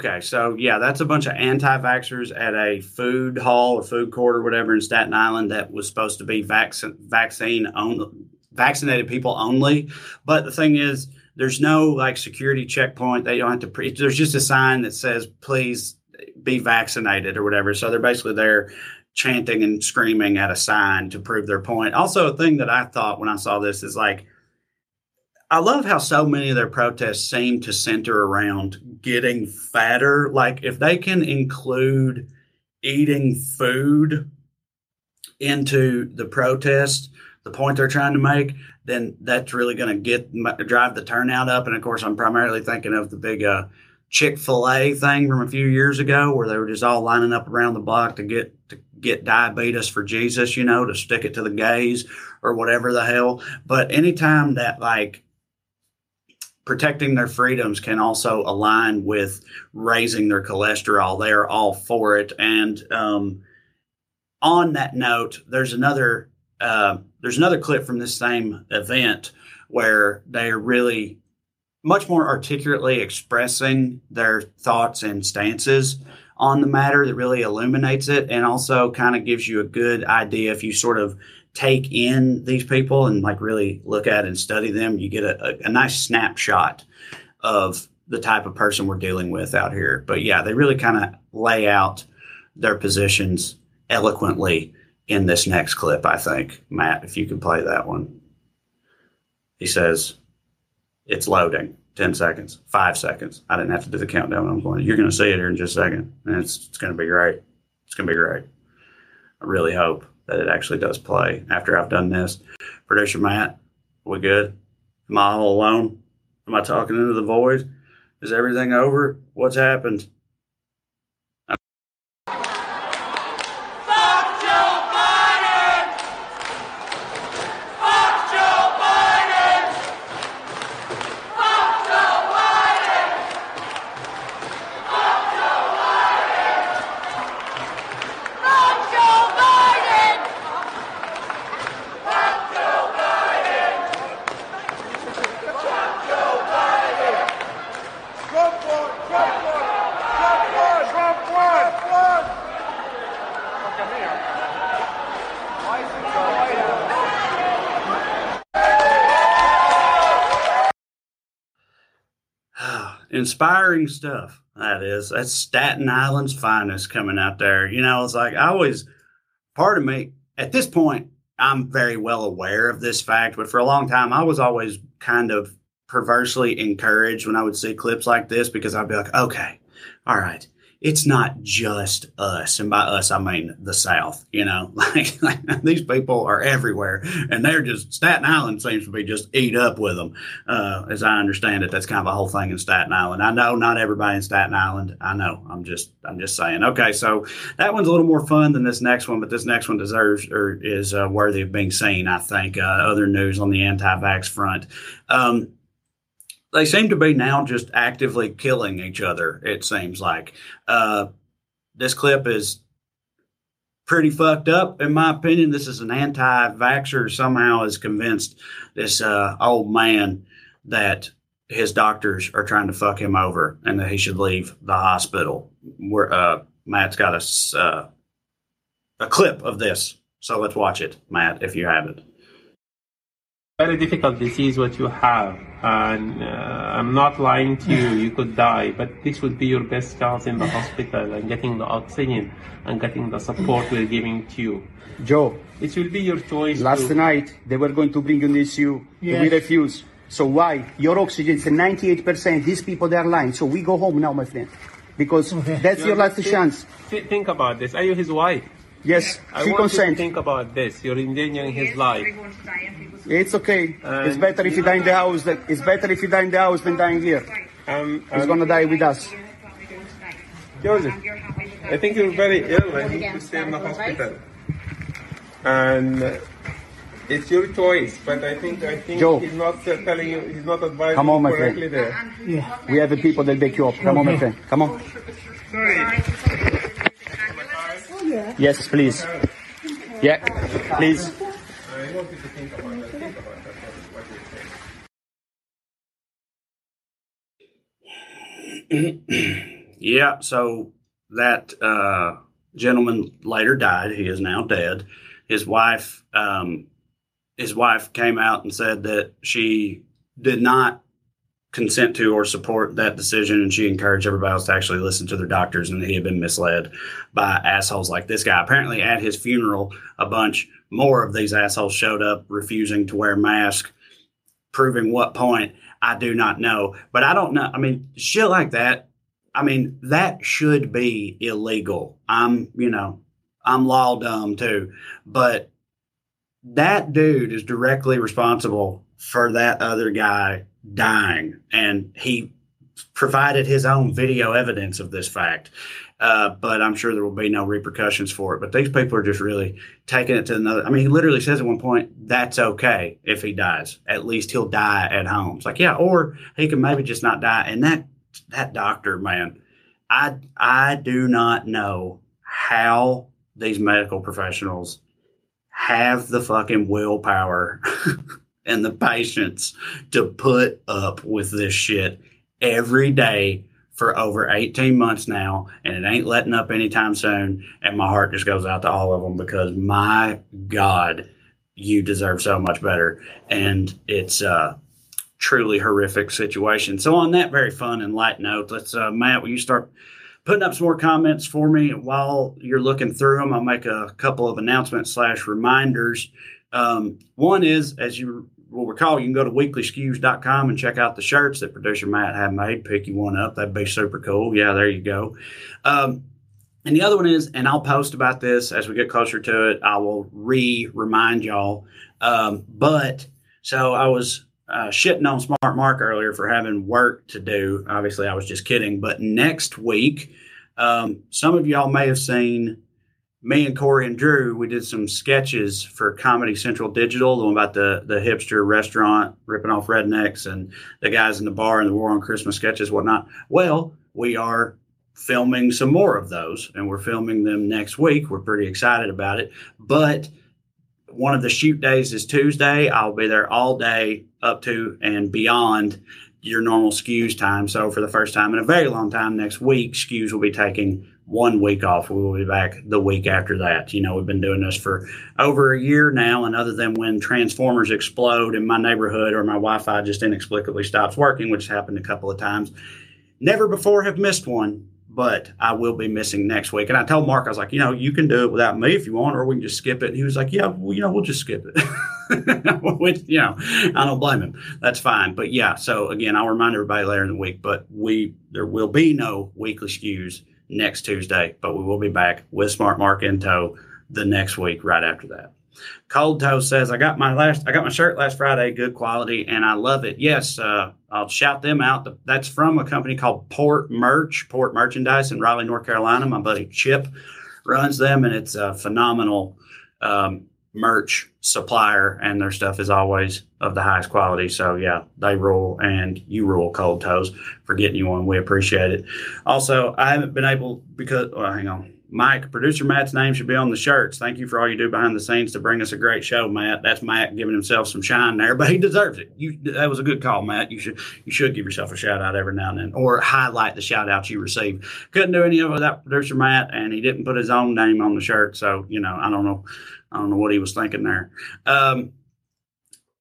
Okay, so yeah, that's a bunch of anti-vaxxers at a food hall or food court or whatever in Staten Island that was supposed to be vac- vaccine only, vaccinated people only. But the thing is, there's no like security checkpoint. They don't have to. Pre- there's just a sign that says, "Please be vaccinated" or whatever. So they're basically there chanting and screaming at a sign to prove their point. Also, a thing that I thought when I saw this is like I love how so many of their protests seem to center around getting fatter. Like if they can include eating food into the protest, the point they're trying to make, then that's really going to get drive the turnout up. And of course, I'm primarily thinking of the big uh, Chick Fil A thing from a few years ago, where they were just all lining up around the block to get to get diabetes for Jesus, you know, to stick it to the gays or whatever the hell. But anytime that like protecting their freedoms can also align with raising their cholesterol. They are all for it. And um, on that note, there's another uh, there's another clip from this same event where they are really much more articulately expressing their thoughts and stances on the matter that really illuminates it and also kind of gives you a good idea if you sort of take in these people and like really look at and study them, you get a, a, a nice snapshot of the type of person we're dealing with out here. But yeah, they really kind of lay out their positions eloquently in this next clip, I think. Matt, if you could play that one. He says, It's loading. 10 seconds, five seconds. I didn't have to do the countdown. I'm going, You're going to see it here in just a second. And it's, it's going to be great. It's going to be great. I really hope that it actually does play after I've done this. Producer Matt, we good? Am I all alone? Am I talking into the void? Is everything over? What's happened? Inspiring stuff. That is. That's Staten Island's finest coming out there. You know, it's like I always, part of me at this point, I'm very well aware of this fact, but for a long time, I was always kind of perversely encouraged when I would see clips like this because I'd be like, okay, all right, it's not just us, and by us I mean the South. You know, like, like, these people are everywhere, and they're just Staten Island seems to be just eat up with them. Uh, as I understand it, that's kind of a whole thing in Staten Island. I know not everybody in Staten Island. I know. I'm just I'm just saying. Okay, so that one's a little more fun than this next one, but this next one deserves or is uh, worthy of being seen. I think. Uh, other news on the anti-vax front. Um, they seem to be now just actively killing each other. It seems like uh, this clip is pretty fucked up, in my opinion. This is an anti-vaxxer somehow is convinced this uh, old man that his doctors are trying to fuck him over and that he should leave the hospital. Where uh, Matt's got a uh, a clip of this, so let's watch it, Matt, if you have it very difficult disease what you have. And uh, i'm not lying to you you could die but this would be your best chance in the hospital and getting the oxygen and getting the support we're giving to you. Joe it will be your choice last to... night they were going to bring you this you yes. we refuse. So why? Your oxygen is 98% these people they are lying. So we go home now my friend because okay. that's your last chance. think about this. Are you his wife Yes, I she want consent. You to think about this. You're endangering his life. It's okay. And it's better if you die in the house. Than, it's better if you die in the house than dying here. Um, He's gonna die with us. Joseph, I think you're very ill and you need to stay in the hospital. And uh, it's your choice, but I think I think Joe. he's not uh, telling you, he's not advising Come on, you my correctly friend. there. Yeah. We have the people that back you up. Come on, my friend. Come on. Sorry. Yes, please. Yeah, please. Yeah. So that uh, gentleman later died. He is now dead. His wife, um, his wife came out and said that she did not consent to or support that decision and she encouraged everybody else to actually listen to their doctors and he had been misled by assholes like this guy. Apparently at his funeral a bunch more of these assholes showed up refusing to wear masks proving what point i do not know. But i don't know i mean shit like that i mean that should be illegal. I'm you know i'm law dumb too. But that dude is directly responsible for that other guy dying. And he provided his own video evidence of this fact. Uh, but I'm sure there will be no repercussions for it. But these people are just really taking it to another. I mean, he literally says at one point, that's okay if he dies. At least he'll die at home. It's like, yeah, or he can maybe just not die. And that that doctor, man, I I do not know how these medical professionals have the fucking willpower and the patience to put up with this shit every day for over 18 months now and it ain't letting up anytime soon and my heart just goes out to all of them because my god you deserve so much better. And it's a truly horrific situation. So on that very fun and light note let's uh, matt will you start putting up some more comments for me? While you're looking through them i'll make a couple of announcements slash reminders. Um, one is, as you will recall, you can go to weeklyskews.com and check out the shirts that producer Matt had made. Pick you one up. That'd be super cool. Yeah, there you go. Um, and the other one is, and I'll post about this as we get closer to it. I will re remind y'all. Um, but so I was uh, shitting on Smart Mark earlier for having work to do. Obviously, I was just kidding. But next week, um, some of y'all may have seen me and Corey and Drew, we did some sketches for Comedy Central Digital, the one about the the hipster restaurant ripping off rednecks and the guys in the bar and the war on Christmas sketches, whatnot. Well, we are filming some more of those, and we're filming them next week. We're pretty excited about it. But one of the shoot days is Tuesday. I'll be there all day up to and beyond your normal skews time. So for the first time in a very long time, next week, skews will be taking one week off. We will be back the week after that. You know, we've been doing this for over a year now, and other than when transformers explode in my neighborhood or my Wi-Fi just inexplicably stops working, which happened a couple of times, never before have missed one. But I will be missing next week. And I told Mark, I was like, you know, you can do it without me if you want, or we can just skip it. And he was like, yeah, well, you know, we'll just skip it. Which, you know, I don't blame him. That's fine. But yeah, so again, I'll remind everybody later in the week, but we, there will be no weekly skews next Tuesday, but we will be back with Smart Mark in tow the next week right after that. Cold Toe says, I got my last, I got my shirt last Friday, good quality, and I love it. Yes, uh, I'll shout them out. That's from a company called Port Merch, Port Merchandise in Raleigh, North Carolina. My buddy Chip runs them, and it's a phenomenal um, merch supplier, and their stuff is always of the highest quality. So yeah, they rule, and you rule, Cold Toes, for getting you one. We appreciate it. Also, I haven't been able because hang on. Mike, producer Matt's name should be on the shirts. Thank you for all you do behind the scenes to bring us a great show, Matt. That's Matt giving himself some shine there, but he deserves it. You that was a good call, Matt. You should you should give yourself a shout out every now and then, or highlight the shout outs you receive. Couldn't do any of it without producer Matt, and he didn't put his own name on the shirt, so you know I don't know I don't know what he was thinking there. Um,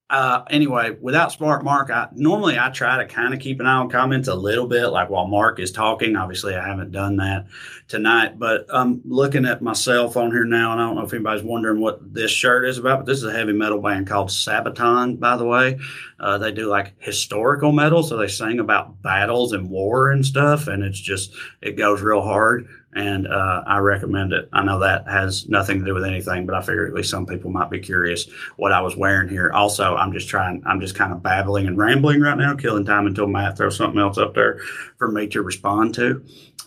uh, anyway, without Smart Mark, I normally I try to kind of keep an eye on comments a little bit, like while Mark is talking. Obviously, I haven't done that tonight, but I'm looking at my cell phone here now, and I don't know if anybody's wondering what this shirt is about. But this is a heavy metal band called Sabaton, by the way. Uh, they do like historical metal, so they sing about battles and war and stuff, and it's just it goes real hard and uh, I recommend it. I know that has nothing to do with anything, but I figure at least some people might be curious what I was wearing here. Also, I'm just trying, I'm just kind of babbling and rambling right now, killing time until Matt throws something else up there for me to respond to.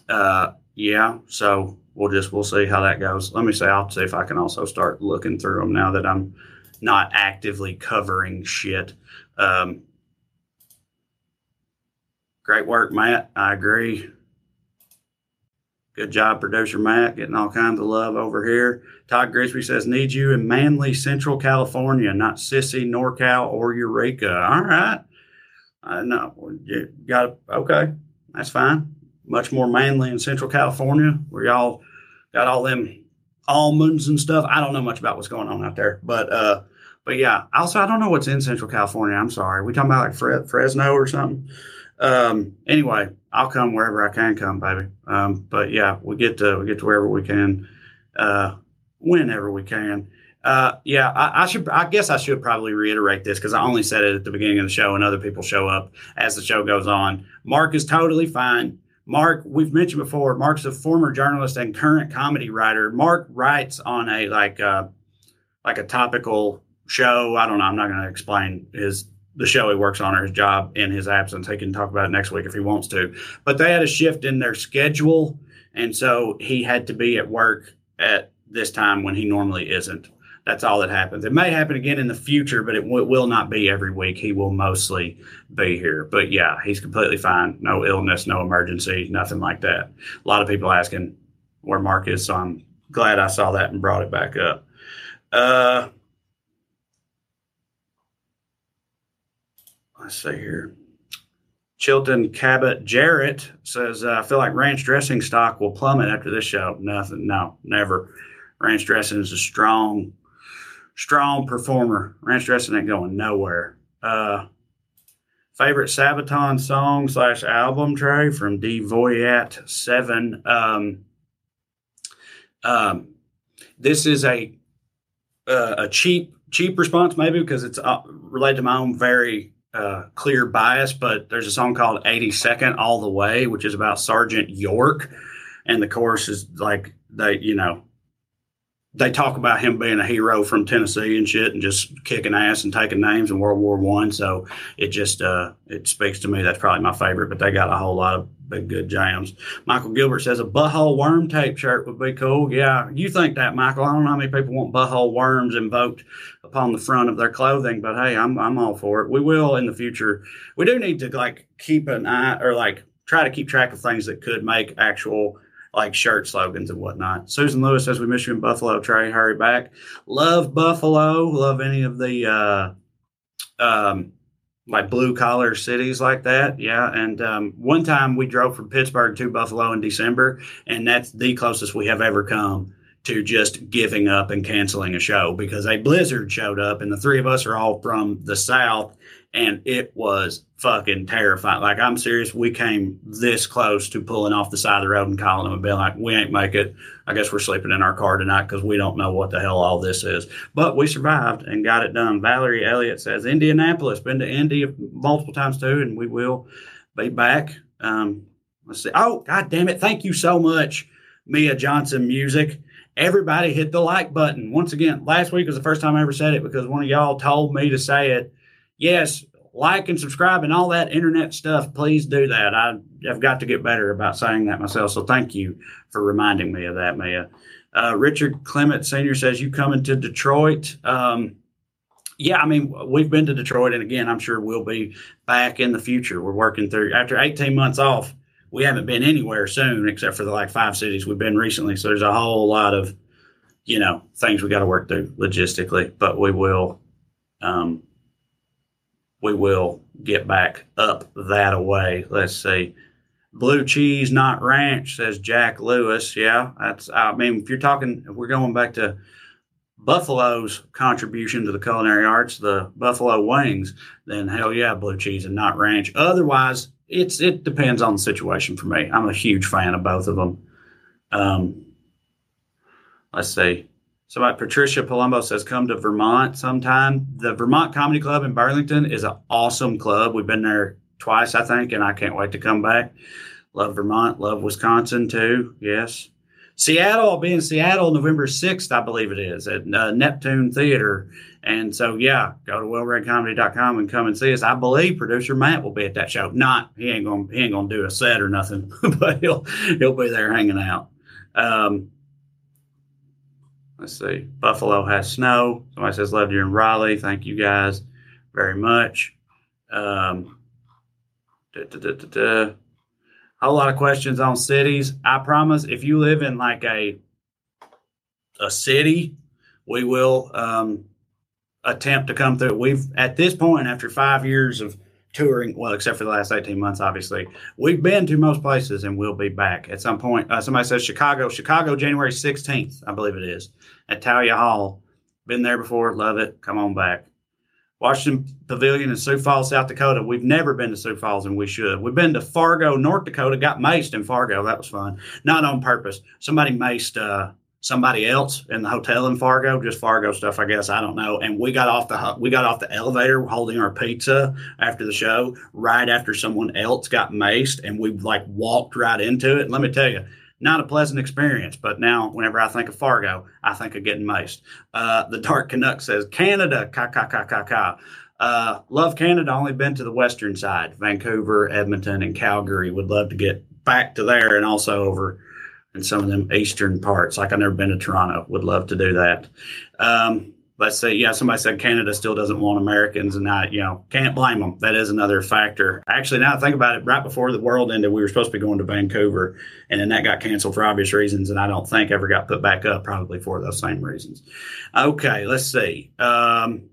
Uh, yeah, so we'll just we'll see how that goes. Let me say I'll see if I can also start looking through them now that I'm not actively covering shit. Um, great work, Matt. I agree. Good job, producer Matt, getting all kinds of love over here. Todd Grisby says, need you in Manly, Central California, not Sissy, NorCal, or Eureka. All right. I know. You got okay. That's fine. much more manly in Central California, where y'all got all them almonds and stuff. I don't know much about what's going on out there, but uh, but yeah. Also, I don't know what's in Central California. I'm sorry. We talking about like Fre- Fresno or something. Um, anyway, I'll come wherever I can come, baby. Um, but yeah, we get to we get to wherever we can, uh, whenever we can. Uh, yeah, I, I, should. I guess I should probably reiterate this because I only said it at the beginning of the show, and other people show up as the show goes on. Mark is totally fine. Mark, we've mentioned before. Mark's a former journalist and current comedy writer. Mark writes on a like uh, like a topical show. I don't know. I'm not going to explain his the show he works on or his job in his absence. He can talk about it next week if he wants to. But they had a shift in their schedule, and so he had to be at work at this time when he normally isn't. That's all that happens. It may happen again in the future, but it w- will not be every week. He will mostly be here. But yeah, he's completely fine. No illness, no emergency, nothing like that. A lot of people asking where Mark is, so I'm glad I saw that and brought it back up. Uh, let's see here. Chilton Cabot Jarrett says, uh, I feel like ranch dressing stock will plummet after this show. Nothing. No, never. Ranch dressing is a strong strong performer. Ranch dressing ain't going nowhere. Uh, favorite Sabaton song slash album Trae from D Voyat Seven. Um, um, this is a uh, a cheap cheap response maybe because it's uh, related to my own very uh, clear bias. But there's a song called 82nd All the Way, which is about Sergeant York, and the chorus is like they you know they talk about him being a hero from Tennessee and shit, and just kicking ass and taking names in World War One. So it just uh, it speaks to me. That's probably my favorite. But they got a whole lot of big good jams. Michael Gilbert says a butthole worm tape shirt would be cool. Yeah, you think that, Michael? I don't know how many people want butthole worms invoked upon the front of their clothing, but hey, I'm I'm all for it. We will in the future. We do need to like keep an eye or like try to keep track of things that could make actual like shirt slogans and whatnot. Susan Lewis says we miss you in Buffalo. Trae, hurry back. Love Buffalo. Love any of the uh, um, like blue collar cities like that. Yeah. And um, one time we drove from Pittsburgh to Buffalo in December, and that's the closest we have ever come to just giving up and canceling a show because a blizzard showed up, and the three of us are all from the South and it was fucking terrifying. Like I'm serious, we came this close to pulling off the side of the road and calling them and being like, "We ain't make it. I guess we're sleeping in our car tonight because we don't know what the hell all this is." But we survived and got it done. Valerie Elliott says Indianapolis, been to Indy multiple times too, and we will be back. Um, let's see. Oh, god damn it! Thank you so much, Mia Johnson Music. Everybody hit the like button. Once again, last week was the first time I ever said it because one of y'all told me to say it yes, like and subscribe and all that internet stuff, please do that. I, have got to get better about saying that myself. So thank you for reminding me of that, Mia. Uh, Richard Clement Sr. says, You coming to Detroit? Um, yeah, I mean, we've been to Detroit, and again, I'm sure we'll be back in the future. We're working through, after 18 months off, we haven't been anywhere soon except for the like five cities we've been recently. So there's a whole lot of, you know, things we got to work through logistically, but we will. Um, we will get back up that away. Let's see. Blue cheese, not ranch, says Jack Lewis. Yeah, that's, I mean, if you're talking, if we're going back to Buffalo's contribution to the culinary arts, the Buffalo wings, then hell yeah, blue cheese and not ranch. Otherwise, it's it depends on the situation for me. I'm a huge fan of both of them. Um, let's see. Somebody, Patricia Palumbo says, come to Vermont sometime. The Vermont Comedy Club in Burlington is an awesome club. We've been there twice, I think, and I can't wait to come back. Love Vermont. Love Wisconsin too. Yes. Seattle, I'll be in Seattle November 6th, I believe it is, at uh, Neptune Theater. And so, yeah, go to wellredcomedy.com and come and see us. I believe producer Matt will be at that show. Not, he ain't to he ain't gonna do a set or nothing, but he'll, he'll be there hanging out. Um, Let's see. Buffalo has snow. Somebody says love you in Raleigh. Thank you guys very much. Um, da, da, da, whole lot of questions on cities. I promise, if you live in like a a city, we will um, attempt to come through. We've at this point, after five years of touring. Well, except for the last 18 months, obviously. We've been to most places and we'll be back at some point. Uh, somebody says Chicago, Chicago, January 16th, I believe it is, at Thalia Hall. Been there before, love it. Come on back. Washington Pavilion in Sioux Falls, South Dakota. We've never been to Sioux Falls, and we should. We've been to Fargo, North Dakota. Got maced in Fargo. That was fun. Not on purpose. Somebody maced uh, somebody else in the hotel in Fargo, just Fargo stuff, I guess. I don't know. And we got off the we got off the elevator holding our pizza after the show, right after someone else got maced, and we like walked right into it. Let me tell you, not a pleasant experience. But now, whenever I think of Fargo, I think of getting maced. Uh, the Dark Canuck says Canada, ka ka ka ka ka. Uh, love Canada. Only been to the western side, Vancouver, Edmonton, and Calgary. Would love to get back to there, and also over in some of them eastern parts. Like I've never been to Toronto. Would love to do that. Um, let's say, yeah, somebody said Canada still doesn't want Americans, and I, you know, can't blame them. That is another factor. Actually, now I think about it, right before the world ended, we were supposed to be going to Vancouver, and then that got canceled for obvious reasons, and I don't think ever got put back up, probably for those same reasons. Okay, let's see. Um,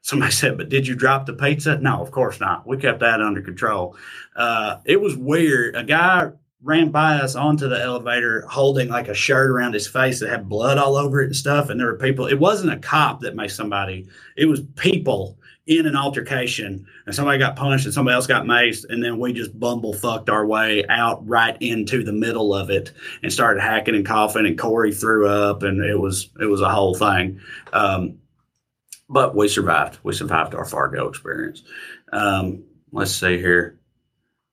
somebody said, but did you drop the pizza? No, of course not. We kept that under control. Uh, it was weird. A guy ran by us onto the elevator holding like a shirt around his face that had blood all over it and stuff. And there were people, it wasn't a cop that made somebody, it was people in an altercation and somebody got punched and somebody else got maced. And then we just bumble fucked our way out right into the middle of it and started hacking and coughing and Corey threw up and it was, it was a whole thing. Um, but we survived. We survived our Fargo experience. Um, let's see here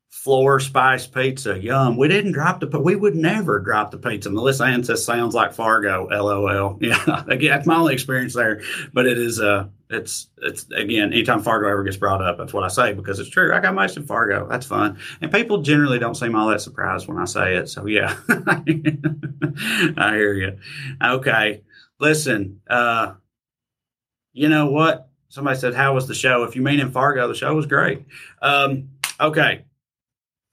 floor spice pizza. Yum. We didn't drop the, we would never drop the pizza. Melissa Ann says sounds like Fargo. LOL. Yeah. Again, that's my only experience there, but it is, uh, it's, it's again, anytime Fargo ever gets brought up, that's what I say because it's true. I got most in Fargo. That's fun. And people generally don't seem all that surprised when I say it. So yeah, I hear you. Okay. Listen, uh, you know what? Somebody said, how was the show? If you mean in Fargo, the show was great. Um, okay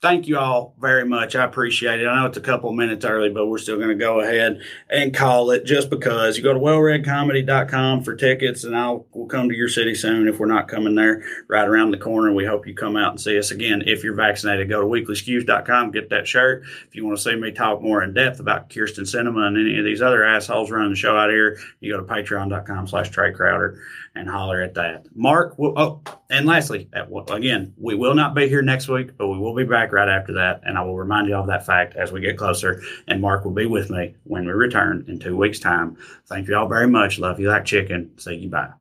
thank you all very much. I appreciate it. I know it's a couple minutes early, but we're still going to go ahead and call it just because. You go to wellredcomedy.com for tickets, and I'll we'll come to your city soon if we're not coming there right around the corner. We hope you come out and see us again. If you're vaccinated, go to weeklyskews.com, get that shirt. If you want to see me talk more in depth about Kirsten Sinema and any of these other assholes running the show out here, you go to patreon.com slash Trae Crowder and holler at that. Mark, oh, and lastly, again, we will not be here next week, but we will be back right after that. And I will remind you of that fact as we get closer. And Mark will be with me when we return in two weeks' time. Thank you all very much. Love you like chicken. Say goodbye.